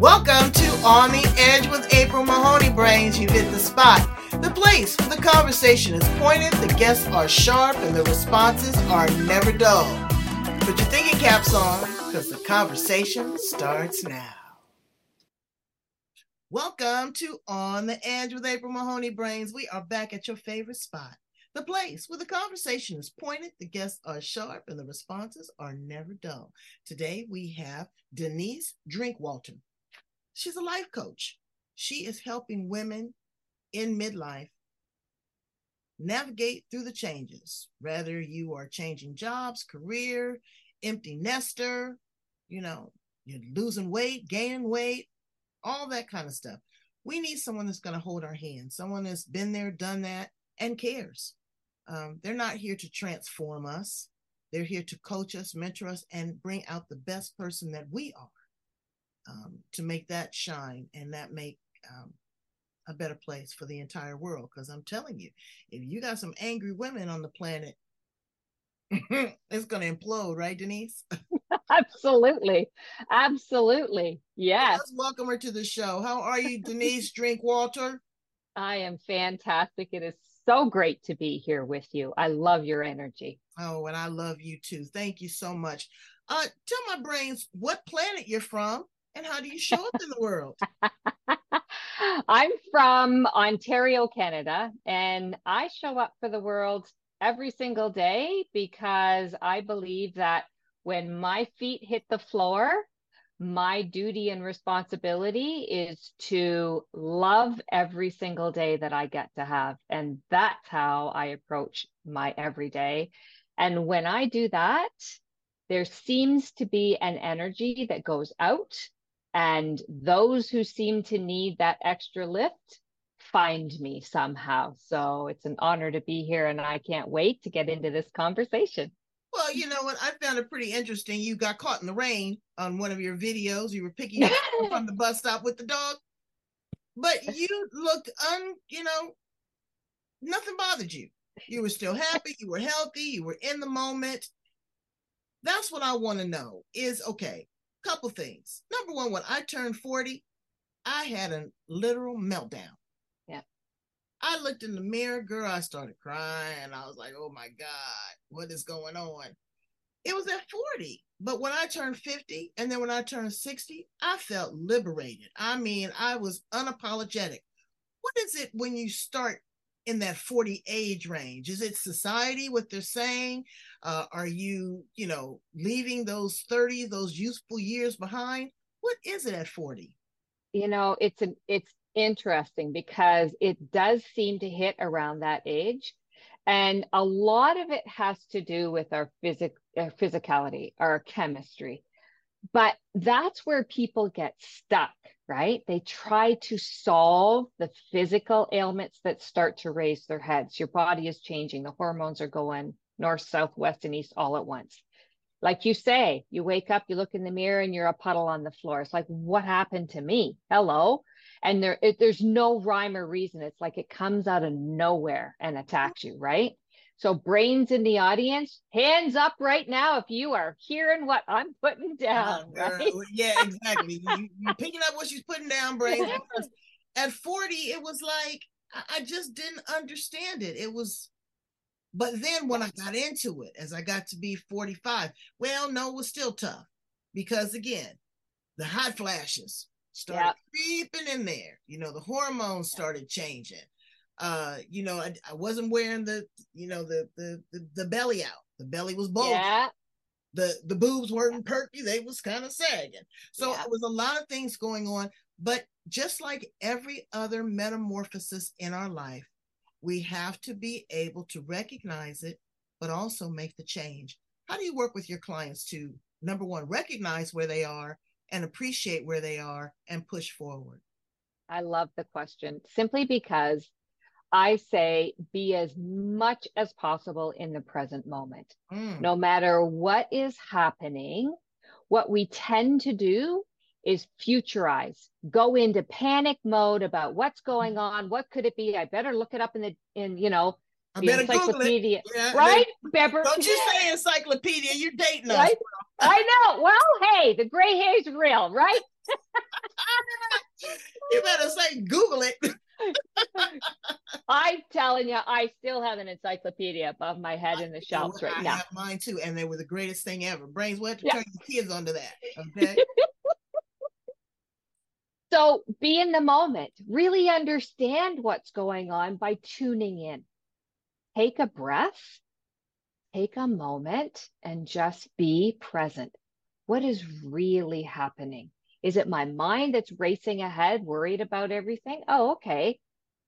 Welcome to On the Edge with April Mahoney Brains. You've hit the spot. The place where the conversation is pointed, the guests are sharp, and the responses are never dull. Put your thinking caps on, because the conversation starts now. Welcome to On the Edge with April Mahoney Brains. We are back at your favorite spot, the place where the conversation is pointed, the guests are sharp, and the responses are never dull. Today we have Denise Drinkwalter. She's a life coach. She is helping women in midlife navigate through the changes, whether you are changing jobs, career, empty nester, you know, you're losing weight, gaining weight, all that kind of stuff. We need someone that's going to hold our hand, someone that's been there, done that, and cares. Um, they're not here to transform us. They're here to coach us, mentor us, and bring out the best person that we are um, to make that shine and that make um, a better place for the entire world. Because I'm telling you, if you got some angry women on the planet, it's going to implode, right, Denise? Absolutely. Absolutely. Yes. Let's welcome her to the show. How are you, Denise Drinkwalter? I am fantastic. It is so great to be here with you. I love your energy. Oh, and I love you too. Thank you so much. Uh, tell my brains what planet you're from and how do you show up in the world? I'm from Ontario, Canada, and I show up for the world every single day because I believe that when my feet hit the floor, my duty and responsibility is to love every single day that I get to have. And that's how I approach my everyday. And when I do that, there seems to be an energy that goes out and those who seem to need that extra lift find me somehow. So it's an honor to be here, and I can't wait to get into this conversation. Well, you know what? I found it pretty interesting. You got caught in the rain on one of your videos. You were picking up from the bus stop with the dog, but you looked un, you know, nothing bothered you. You were still happy. You were healthy. You were in the moment. That's what I want to know. Is okay couple things. Number one, when I turned 40, I had a literal meltdown. Yeah. I looked in the mirror, girl, I started crying. I was like, oh my God, what is going on? It was at 40. But when I turned 50 and then when I turned 60, I felt liberated. I mean, I was unapologetic. What is it when you start in that 40 age range? Is it society, what they're saying? Uh, are you, you know, leaving those 30, those youthful years behind? What is it at 40? You know, it's an it's interesting because it does seem to hit around that age. And a lot of it has to do with our physic our physicality, our chemistry. But that's where people get stuck right? They try to solve the physical ailments that start to raise their heads. Your body is changing, the hormones are going north, south, west, and east all at once. Like you say, you wake up, you look in the mirror, and you're a puddle on the floor. It's like, what happened to me? Hello. And there, it, there's no rhyme or reason. It's like it comes out of nowhere and attacks you, right? So, brains in the audience, hands up right now if you are hearing what I'm putting down. Uh, right? Yeah, exactly. you, are picking up what she's putting down, brains. Because at 40, it was like I just didn't understand it. It was, but then when I got into it, as I got to be 45, well, no, it was still tough because again, the hot flashes started yep. creeping in there. You know, the hormones started changing uh you know I, I wasn't wearing the you know the, the the the, belly out. The belly was bulging. Yeah. the the boobs weren't perky. They was kind of sagging. So yeah. it was a lot of things going on but just like every other metamorphosis in our life we have to be able to recognize it but also make the change. How do you work with your clients to number one recognize where they are and appreciate where they are and push forward? I love the question simply because I say be as much as possible in the present moment. Mm. No matter what is happening, what we tend to do is futurize, go into panic mode about what's going mm-hmm. on, what could it be? I better look it up in the in, you know, I encyclopedia. Yeah, right? Beber, don't you say encyclopedia, you're dating us. Right? I know. Well, hey, the gray hair's real, right? you better say Google it. I'm telling you, I still have an encyclopedia above my head in the shelves right I now. have mine too, and they were the greatest thing ever. Brains, we have to Yeah. turn the kids onto that. Okay. So be in the moment, really understand what's going on by tuning in. Take a breath, take a moment, and just be present. What is really happening? Is it my mind that's racing ahead, worried about everything? Oh, okay.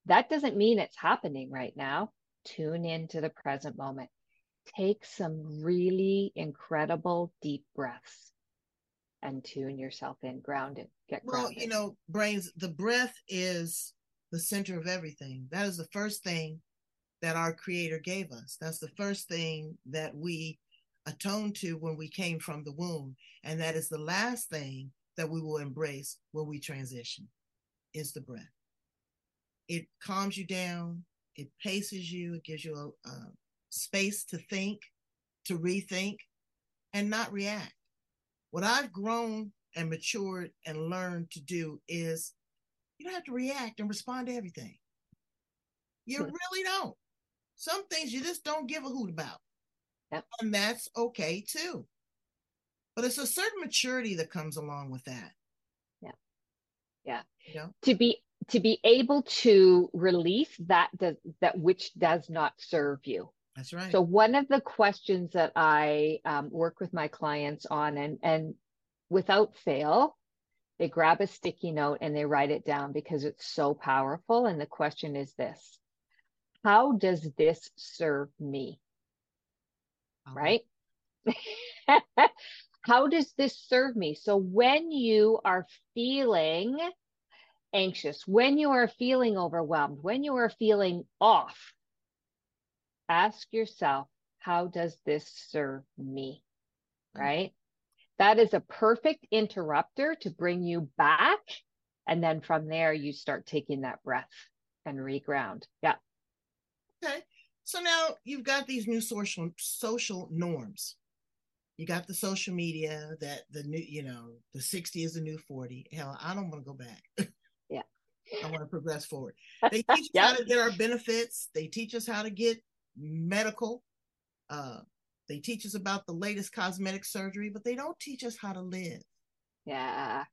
That doesn't mean it's happening right now. Tune into the present moment. Take some really incredible deep breaths and tune yourself in, grounded, get well, grounded. you know, brains, the breath is the center of everything. That is the first thing that our creator gave us. That's the first thing that we atoned to when we came from the womb. And that is the last thing that we will embrace when we transition is the breath. It calms you down, it paces you, it gives you a, a space to think, to rethink, and not react. What I've grown and matured and learned to do is you don't have to react and respond to everything. You Hmm. really don't. Some things you just don't give a hoot about. Yep. And that's okay too. But it's a certain maturity that comes along with that. Yeah. Yeah. You know? to be to be able to release that does that which does not serve you That's right. so one of the questions that i um, work with my clients on and and without fail they grab a sticky note and they write it down because it's so powerful and the question is this how does this serve me Um, right how does this serve me so when you are feeling anxious, when you are feeling overwhelmed, when you are feeling off, ask yourself, how does this serve me? Mm. Right? That is a perfect interrupter to bring you back. And then from there, you start taking that breath and reground. Yeah. Okay. So now you've got these new social social norms. You got the social media that the new, you know, the 60 is the new 40. Hell, I don't want to go back. Yeah. I want to progress forward. They teach us Yeah. how to get our benefits. They teach us how to get medical. Uh, they teach us about the latest cosmetic surgery, but they don't teach us how to live. Yeah.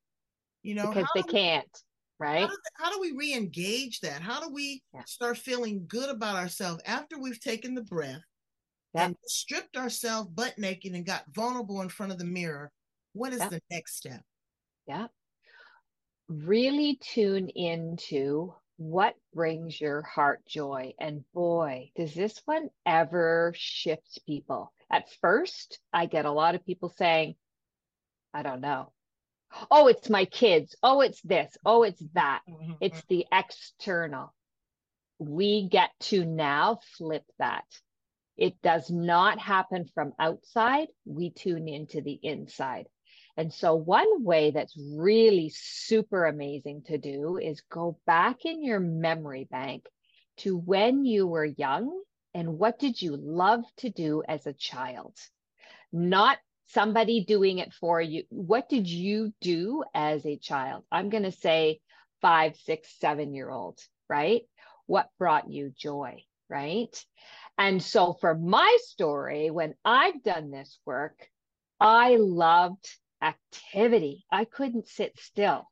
You know, Because how they we- can't. how Right. do, how do we re-engage that how do we Yeah. start feeling good about ourselves after we've taken the breath Yeah. and stripped ourselves butt naked and got vulnerable in front of the mirror what is Yeah. the next step Yeah. Really tune into what brings your heart joy. And boy, does this one ever shift people. At first, I get a lot of people saying, I don't know. Oh, it's my kids. Oh, it's this. Oh, it's that. Mm-hmm, it's mm-hmm. the external. We get to now flip that. It does not happen from outside. We tune into the inside. And so, one way that's really super amazing to do is go back in your memory bank to when you were young and what did you love to do as a child? Not somebody doing it for you. What did you do as a child? I'm going to say five, six, seven year old, right? What brought you joy, right? And so for my story, when I've done this work, I loved activity. I couldn't sit still.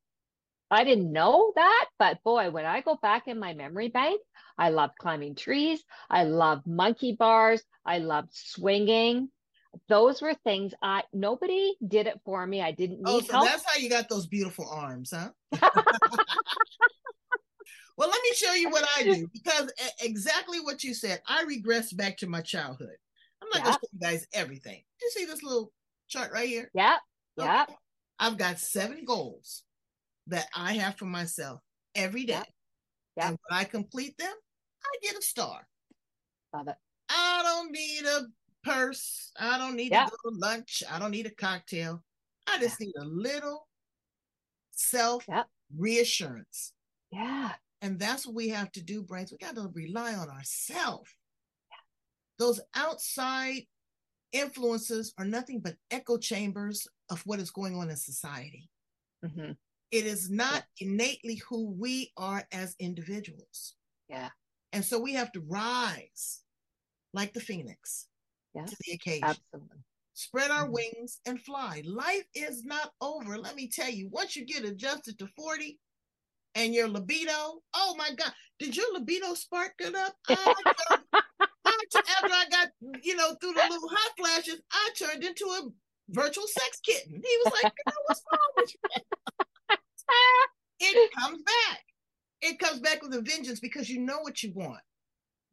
I didn't know that, but boy, when I go back in my memory bank, I loved climbing trees. I loved monkey bars. I loved swinging. Those were things I nobody did it for me. I didn't oh, need to. oh so help. that's how you got those beautiful arms huh well let me show you what i do because exactly what you said i regress back to my childhood i'm not going to show you guys everything you see this little chart right here Yep. Yep. Okay. I've got seven goals that I have for myself every day. Yep. Yep. And when I complete them, I get a star. Love it. I don't need a purse. I don't need Yep. to go to lunch. I don't need a cocktail. I just need a little self Yep. reassurance. Yeah. And that's what we have to do, Brains. We got to rely on ourselves. Those outside influences are nothing but echo chambers of what is going on in society. hmm It is not yeah. innately who we are as individuals. Yeah. And so we have to rise like the phoenix yeah. to the occasion. Absolutely. Spread our mm-hmm. wings and fly. Life is not over. Let me tell you, once you get adjusted to 40 and your libido, oh my God, did your libido spark it up? I, after I got, you know, through the little hot flashes, I turned into a virtual sex kitten. He was like, what's wrong with you? it comes back. It comes back with a vengeance because you know what you want.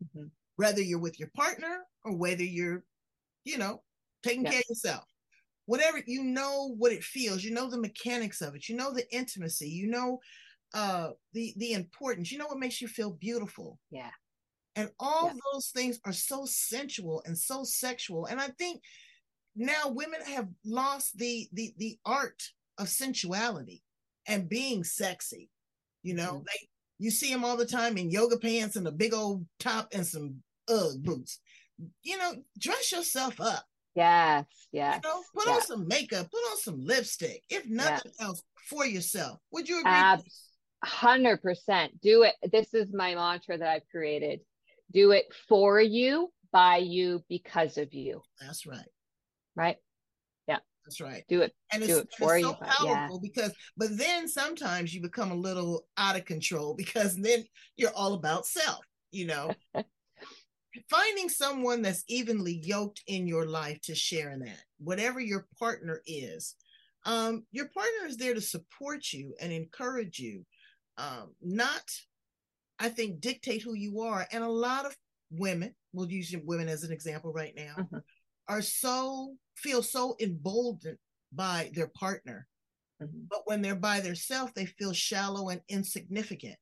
Mm-hmm. Whether you're with your partner or whether you're, you know, taking yes. care of yourself. Whatever, you know what it feels, you know the mechanics of it, you know the intimacy, you know uh the the importance you know what makes you feel beautiful yeah and all yeah. those things are so sensual and so sexual and i think now women have lost the the the art of sensuality and being sexy you know mm-hmm. they you see them all the time in yoga pants and a big old top and some ugg boots you know dress yourself up Yes, yes. You know, put on some makeup, put on some lipstick, if nothing yes. else, for yourself. Would you agree? Ab- 100% do it. This is my mantra that i've created. Do it for you by you because of you. That's right. Right? Yeah. That's right. Do it and do it's, it for it's so you powerful yeah. because but then sometimes you become a little out of control because then you're all about self you know? Finding someone that's evenly yoked in your life to share in that whatever your partner is um, your partner is there to support you and encourage you um, not, I think, dictate who you are. And a lot of women, we'll use women as an example right now, mm-hmm. are so feel so emboldened by their partner. Mm-hmm. But when they're by themselves, they feel shallow and insignificant.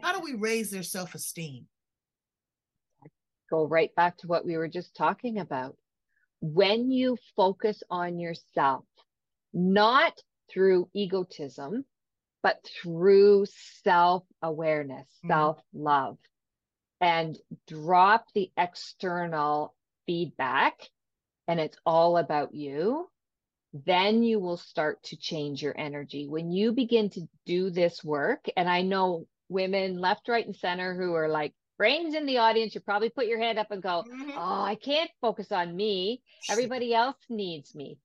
How do we raise their self esteem? Go right back to what we were just talking about. When you focus on yourself, not through egotism, but through self awareness, mm-hmm. self love, and drop the external feedback and it's all about you, then you will start to change your energy. When you begin to do this work, and I know women left, right, and center who are like, brains in the audience, you probably put your hand up and go, mm-hmm. Oh, I can't focus on me. Everybody else needs me.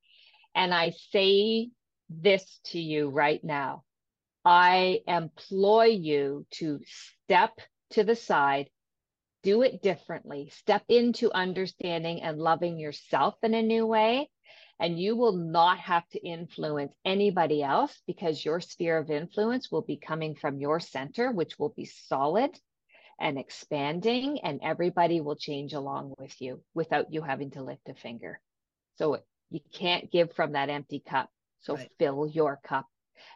And I say this to you right now I employ you to step to the side do it differently, step into understanding and loving yourself in a new way. And you will not have to influence anybody else because your sphere of influence will be coming from your center, which will be solid and expanding, and everybody will change along with you without you having to lift a finger. So you can't give from that empty cup. So right. fill your cup.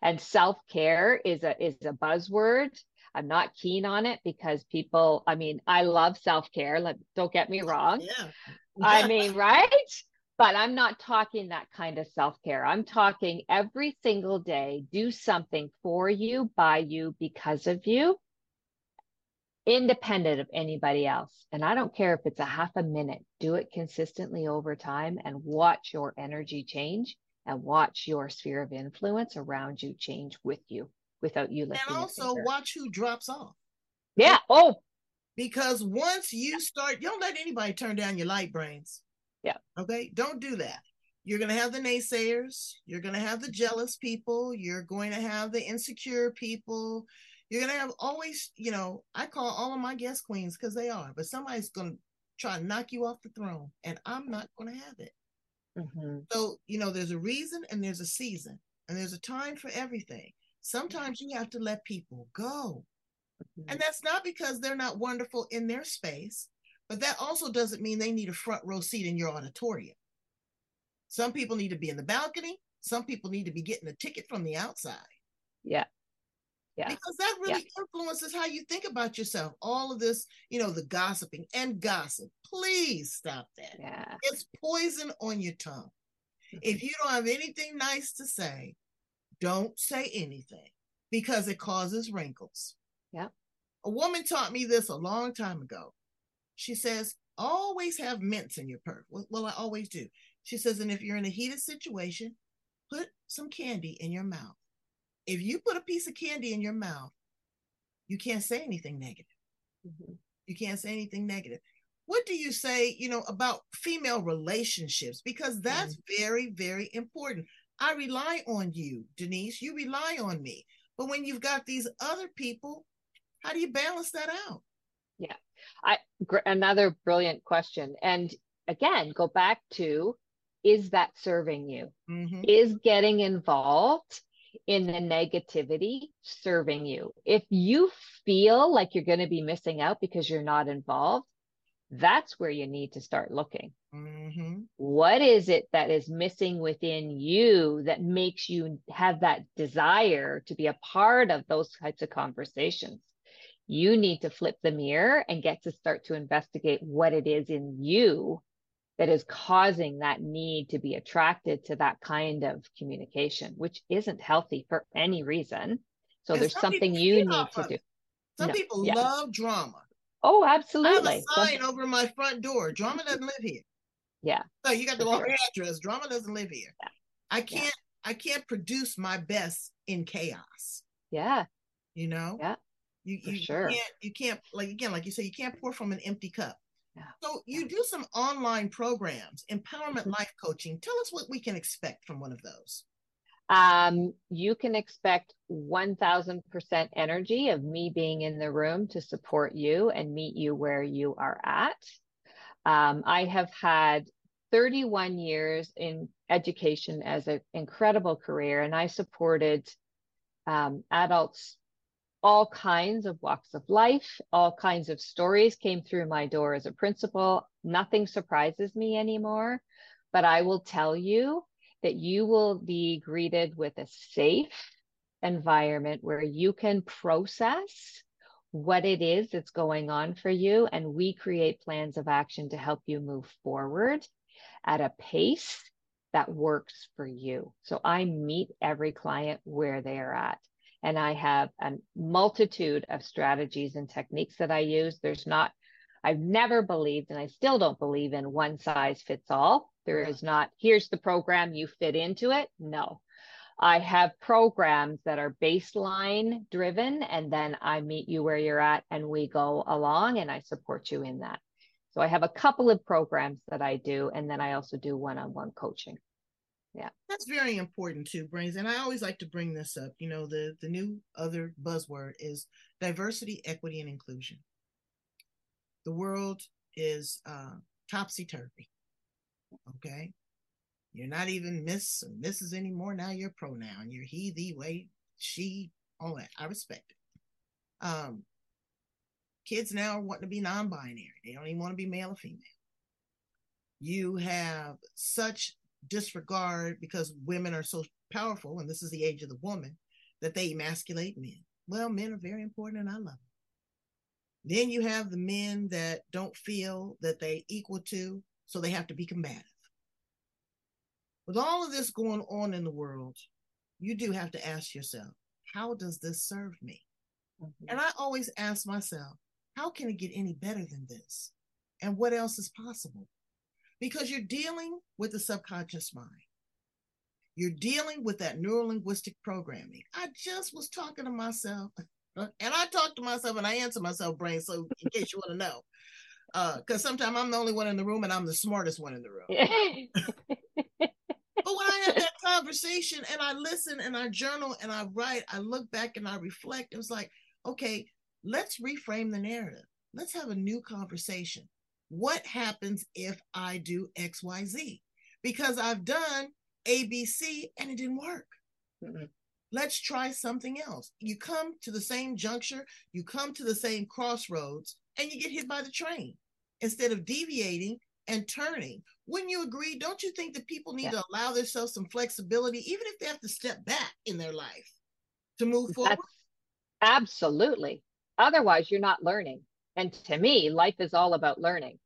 And self care is a is a buzzword I'm not keen on it because people, I mean, I love self care. Like, don't get me wrong. Yeah. I mean, right? But I'm not talking that kind of self care. I'm talking every single day, do something for you, by you, because of you, independent of anybody else. And I don't care if it's a half a minute, do it consistently over time and watch your energy change and watch your sphere of influence around you change with you without you lifting. And also watch who drops off. Yeah. Oh. Because once you start, don't let anybody turn down your light brains. Yeah. Okay. Don't do that. You're going to have the naysayers. You're going to have the jealous people. You're going to have the insecure people. You're going to have always, you know, I call all of my guest queens because they are, but somebody's going to try to knock you off the throne, and I'm not going to have it. Mm-hmm. So, you know, there's a reason and there's a season, and there's a time for everything. Sometimes you have to let people go. Mm-hmm. And that's not because they're not wonderful in their space, but that also doesn't mean they need a front row seat in your auditorium. Some people need to be in the balcony, some people need to be getting a ticket from the outside. Yeah. Yeah. Because that really yeah. influences how you think about yourself. All of this, you know, the gossiping and gossip. Please stop that. Yeah. It's poison on your tongue. Mm-hmm. If you don't have anything nice to say, don't say anything because it causes wrinkles. Yeah. A woman taught me this a long time ago. She says, always have mints in your purse. Well, I always do. She says, and if you're in a heated situation, put some candy in your mouth. If you put a piece of candy in your mouth, you can't say anything negative. Mm-hmm. You can't say anything negative. What do you say, you know, about female relationships? Because that's mm-hmm. very, very important. I rely on you, Denise. You rely on me. But when you've got these other people, how do you balance that out? Yeah. I gr- another brilliant question. And again, go back to is that serving you? Mm-hmm. Is getting involved in the negativity serving you? If you feel like you're going to be missing out because you're not involved, that's where you need to start looking. Mm-hmm. What is it that is missing within you that makes you have that desire to be a part of those types of conversations? You need to flip the mirror and get to start to investigate what it is in you that is causing that need to be attracted to that kind of communication, which isn't healthy for any reason. So and there's something you need to do. Some no, people yeah. love drama. Oh, absolutely. I have a sign over my front door. Drama doesn't live here. Yeah. So you got the wrong sure. address. Drama doesn't live here. Yeah. I can't yeah. I can't produce my best in chaos. Yeah. You know? Yeah. You, you, sure. you can't you can't like again, like you say, you can't pour from an empty cup. So you do some online programs, empowerment mm-hmm. life coaching. Tell us what we can expect from one of those. Um, you can expect 1000% energy of me being in the room to support you and meet you where you are at. Um, I have had 31 years in education as an incredible career, and I supported um, adults all kinds of walks of life, all kinds of stories came through my door as a principal. Nothing surprises me anymore, but I will tell you that you will be greeted with a safe environment where you can process what it is that's going on for you. And we create plans of action to help you move forward at a pace that works for you. So I meet every client where they are at. And I have a multitude of strategies and techniques that I use. There's not, I've never believed, and I still don't believe in one size fits all. There is not, here's the program, you fit into it. No. I have programs that are baseline driven, and then I meet you where you're at and we go along and I support you in that. So I have a couple of programs that I do, and then I also do one on one coaching. Yeah. That's very important too, Brains. And I always like to bring this up. You know, the, the new other buzzword is diversity, equity, and inclusion. The world is uh, topsy turvy. Okay. You're not even Miss or Mrs. anymore. Now you're pronoun. You're he, the, way, she, all that. I respect it. Um, kids now are wanting to be non-binary. They don't even want to be male or female. You have such disregard because women are so powerful, and this is the age of the woman, that they emasculate men. Well, men are very important, and I love them. Then you have the men that don't feel that they equal to, so they have to be combative. With all of this going on in the world, you do have to ask yourself, how does this serve me? Mm-hmm. And I always ask myself, how can it get any better than this? And what else is possible? Because you're dealing with the subconscious mind. You're dealing with that neurolinguistic programming. I just was talking to myself, and I talk to myself and I answer myself, brain. So, in case you want to know, because uh, sometimes I'm the only one in the room and I'm the smartest one in the room. but when I have that conversation and I listen and I journal and I write, I look back and I reflect. It was like, okay, let's reframe the narrative. Let's have a new conversation. What happens if I do XYZ? Because I've done ABC and it didn't work. Mm-hmm. Let's try something else. You come to the same juncture, you come to the same crossroads, and you get hit by the train instead of deviating and turning. Wouldn't you agree, don't you think that people need yeah. to allow themselves some flexibility, even if they have to step back in their life to move forward? That's absolutely. Otherwise, you're not learning. And to me, life is all about learning.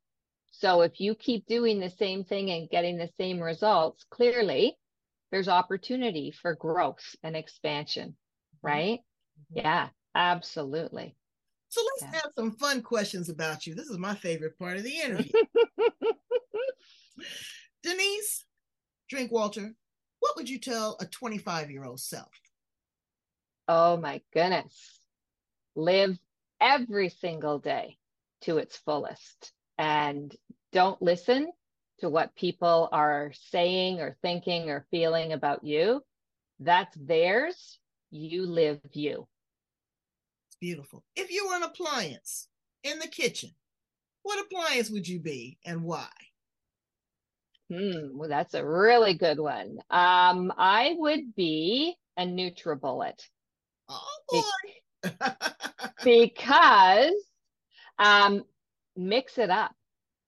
So if you keep doing the same thing and getting the same results, clearly there's opportunity for growth and expansion, mm-hmm. right? Mm-hmm. Yeah, absolutely. So let's yeah. have some fun questions about you. This is my favorite part of the interview. Denise Drinkwalter, what would you tell a 25 year old self? Oh my goodness. Live every single day to its fullest and don't listen to what people are saying or thinking or feeling about you. That's theirs. You live you. It's beautiful. If you were an appliance in the kitchen, what appliance would you be and why? Hmm, well, that's a really good one. Um, I would be a NutriBullet. Oh boy. Be- because um, mix it up.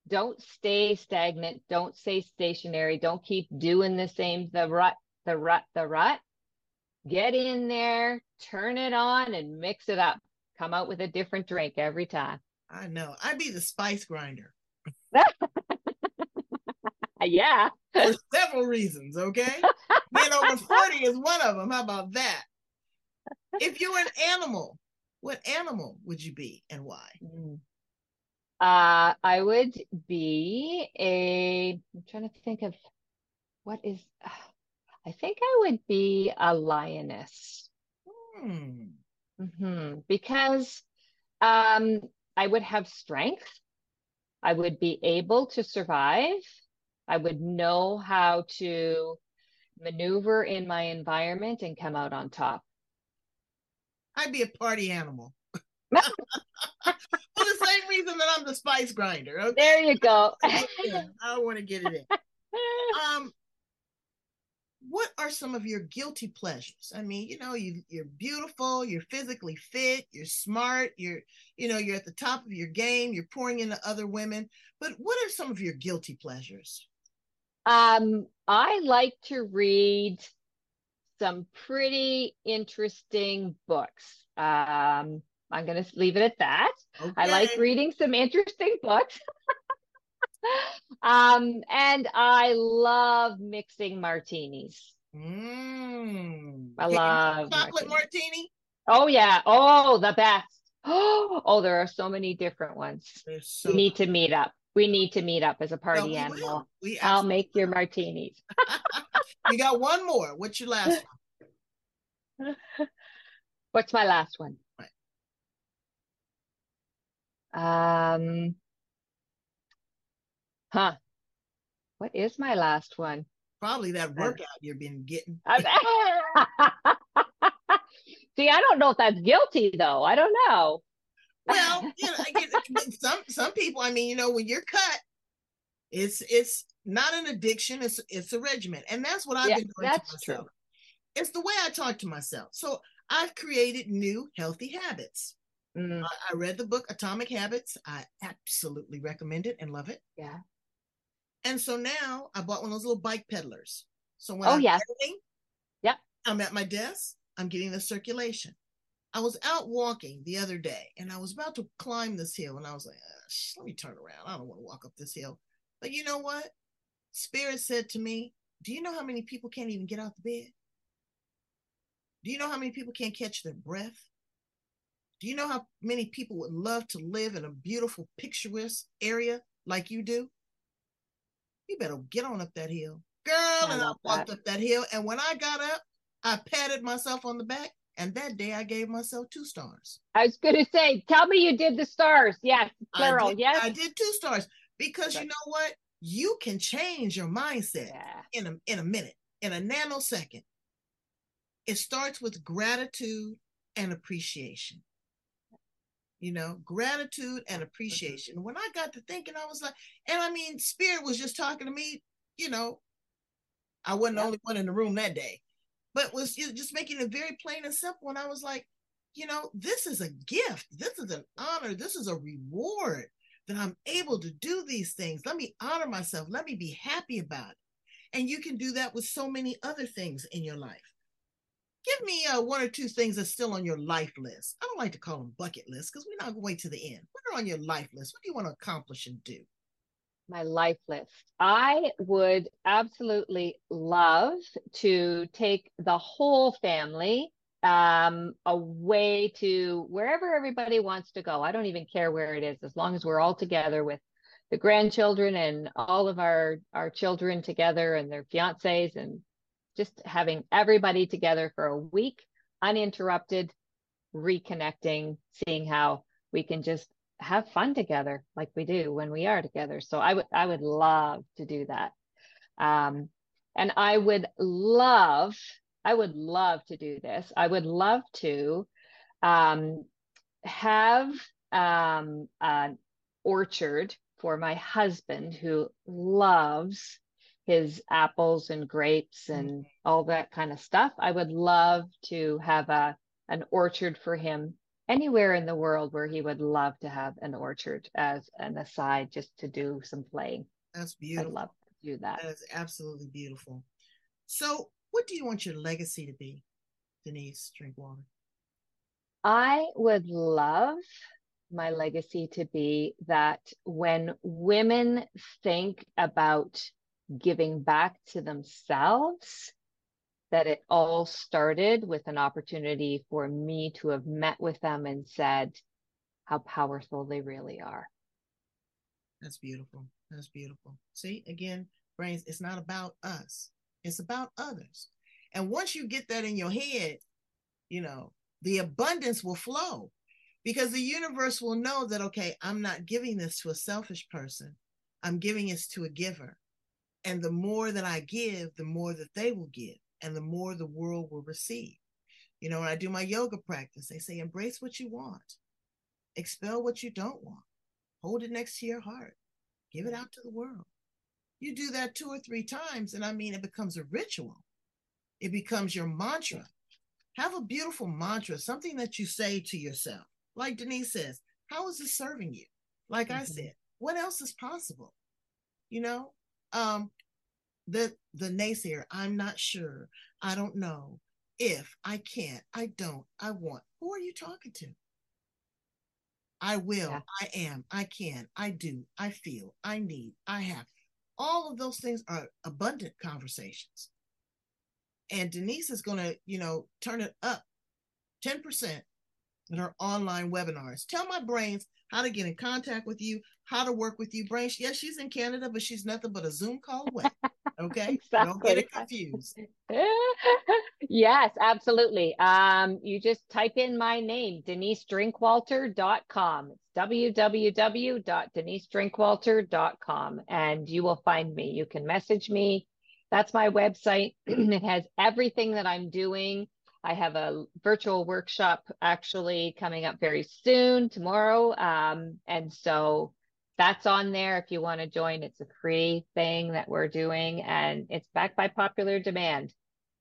Don't stay stagnant. Don't stay stationary. Don't keep doing the same, the rut, the rut, the rut. Get in there, turn it on, and mix it up. Come out with a different drink every time. I know. I'd be the spice grinder. yeah. For several reasons, okay? Being over 40 is one of them. How about that? If you're an animal, what animal would you be and why? Mm. Uh, I would be a, I'm trying to think of what is, I think I would be a lioness. Hmm. hmm Because um, I would have strength. I would be able to survive. I would know how to maneuver in my environment and come out on top. I'd be a party animal. For the same reason that I'm the spice grinder. Okay? There you go. I want to get it in. Um, what are some of your guilty pleasures? I mean, you know, you you're beautiful, you're physically fit, you're smart, you're you know, you're at the top of your game, you're pouring into other women. But what are some of your guilty pleasures? Um, I like to read some pretty interesting books. Um, I'm going to leave it at that. Okay. I like reading some interesting books. um, and I love mixing martinis. Mm. I love chocolate martini. Oh yeah. Oh, the best. Oh, oh, there are so many different ones. So we need to meet up. We need to meet up as a party no, animal. I'll make your martinis. you got one more. What's your last one? What's my last one? Right. Um Huh. What is my last one? Probably that workout you've been getting. See, I don't know if that's guilty though. I don't know. Well, you know, some some people. I mean, you know, when you're cut, it's it's not an addiction. It's it's a regimen, and that's what I've yeah, been doing that's to myself. True. It's the way I talk to myself. So I've created new healthy habits. Mm. I, I read the book Atomic Habits. I absolutely recommend it and love it. Yeah. And so now I bought one of those little bike peddlers. So when oh, I'm yeah. yep. I'm at my desk, I'm getting the circulation. I was out walking the other day and I was about to climb this hill and I was like, let me turn around. I don't want to walk up this hill. But you know what? Spirit said to me, Do you know how many people can't even get out the bed? Do you know how many people can't catch their breath? Do you know how many people would love to live in a beautiful, picturesque area like you do? You better get on up that hill. Girl, I and I walked that. up that hill. And when I got up, I patted myself on the back. And that day I gave myself two stars. I was going to say, tell me you did the stars. Yes, plural. I did, yes. I did two stars because you know what? You can change your mindset yeah. in a in a minute, in a nanosecond. It starts with gratitude and appreciation you know, gratitude and mm-hmm. appreciation. When I got to thinking, I was like, and I mean, Spirit was just talking to me, you know, I wasn't yeah. the only one in the room that day, but was just making it very plain and simple. And I was like, you know, this is a gift. This is an honor. This is a reward that I'm able to do these things. Let me honor myself. Let me be happy about it. And you can do that with so many other things in your life give me uh, one or two things that's still on your life list. I don't like to call them bucket lists because we're not going to wait to the end. What are on your life list? What do you want to accomplish and do? My life list. I would absolutely love to take the whole family um, a way to wherever everybody wants to go. I don't even care where it is, as long as we're all together with the grandchildren and all of our our children together and their fiancés and just having everybody together for a week. uninterrupted reconnecting, seeing how we can just have fun together like we do when we are together. So I would I would love to do that. Um, and I would love, I would love to do this. I would love to um, have um, an orchard for my husband who loves his apples and grapes and mm-hmm. all that kind of stuff. I would love to have a an orchard for him anywhere in the world where he would love to have an orchard as an aside just to do some playing. That's beautiful. I'd love to do that. That is absolutely beautiful. So, what do you want your legacy to be, Denise Drinkwalter? I would love my legacy to be that when women think about giving back to themselves, that it all started with an opportunity for me to have met with them and said how powerful they really are. That's beautiful. That's beautiful. See, again, brains, it's not about us, it's about others. And once you get that in your head, you know, the abundance will flow because the universe will know that, okay, I'm not giving this to a selfish person, I'm giving this to a giver. And the more that I give, the more that they will give and the more the world will receive. You know, when I do my yoga practice, they say embrace what you want, expel what you don't want, hold it next to your heart, give it mm-hmm. out to the world. You do that two or three times, and I mean, it becomes a ritual, it becomes your mantra. Have a beautiful mantra, something that you say to yourself. Like Denise says, how is this serving you? Like mm-hmm. I said, what else is possible? You know, um, the the naysayer i'm not sure i don't know if i can't i don't i want who are you talking to i will yeah. i am i can i do i feel i need i have all of those things are abundant conversations. And denise is going to you know turn it up 10% in her online webinars. Tell my brains how to get in contact with you how to work with you. Brains yes she's in canada but she's nothing but a zoom call away Okay. Exactly. Don't get it confused. yes, absolutely. Um, you just type in my name, DeniseDrinkwalter.com. It's www.denisedrinkwalter.com and you will find me. You can message me. That's my website. it has everything that I'm doing. I have a virtual workshop actually coming up very soon, tomorrow. Um, and so that's on there if you want to join. It's a free thing that we're doing and it's backed by popular demand.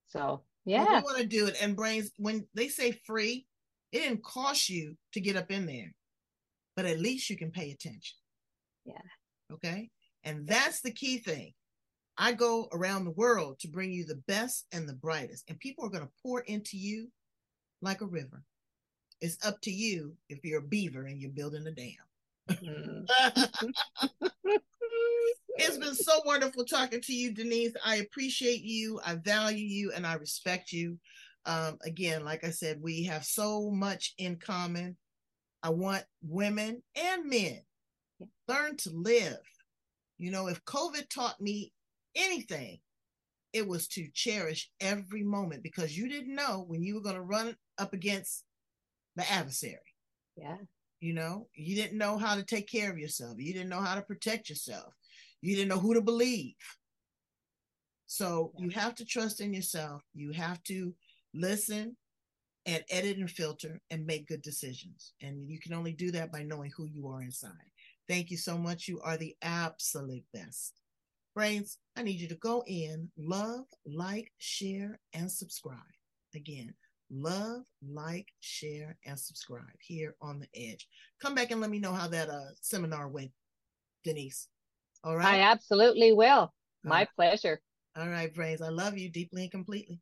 So yeah. Well, we want to do it. And brains, when they say free, it didn't cost you to get up in there, but at least you can pay attention. Yeah. Okay. And that's the key thing. I go around the world to bring you the best and the brightest, and people are going to pour into you like a river. It's up to you if you're a beaver and you're building a dam. Mm. it's been so wonderful talking to you, Denise. I appreciate you, I value you, and I respect you. Um, again, like I said, we have so much in common. I want women and men learn to live. You know, if COVID taught me anything, it was to cherish every moment because you didn't know when you were going to run up against the adversary. Yeah. You know, you didn't know how to take care of yourself. You didn't know how to protect yourself. You didn't know who to believe. So you have to trust in yourself. You have to listen and edit and filter and make good decisions. And you can only do that by knowing who you are inside. Thank you so much. You are the absolute best. Brains, I need you to go in, love, like, share, and subscribe. Again, love, like, share, and subscribe here on the edge. Come back and let me know how that uh, seminar went, Denise. All right. I absolutely will. My pleasure. All right, Brains. I love you deeply and completely.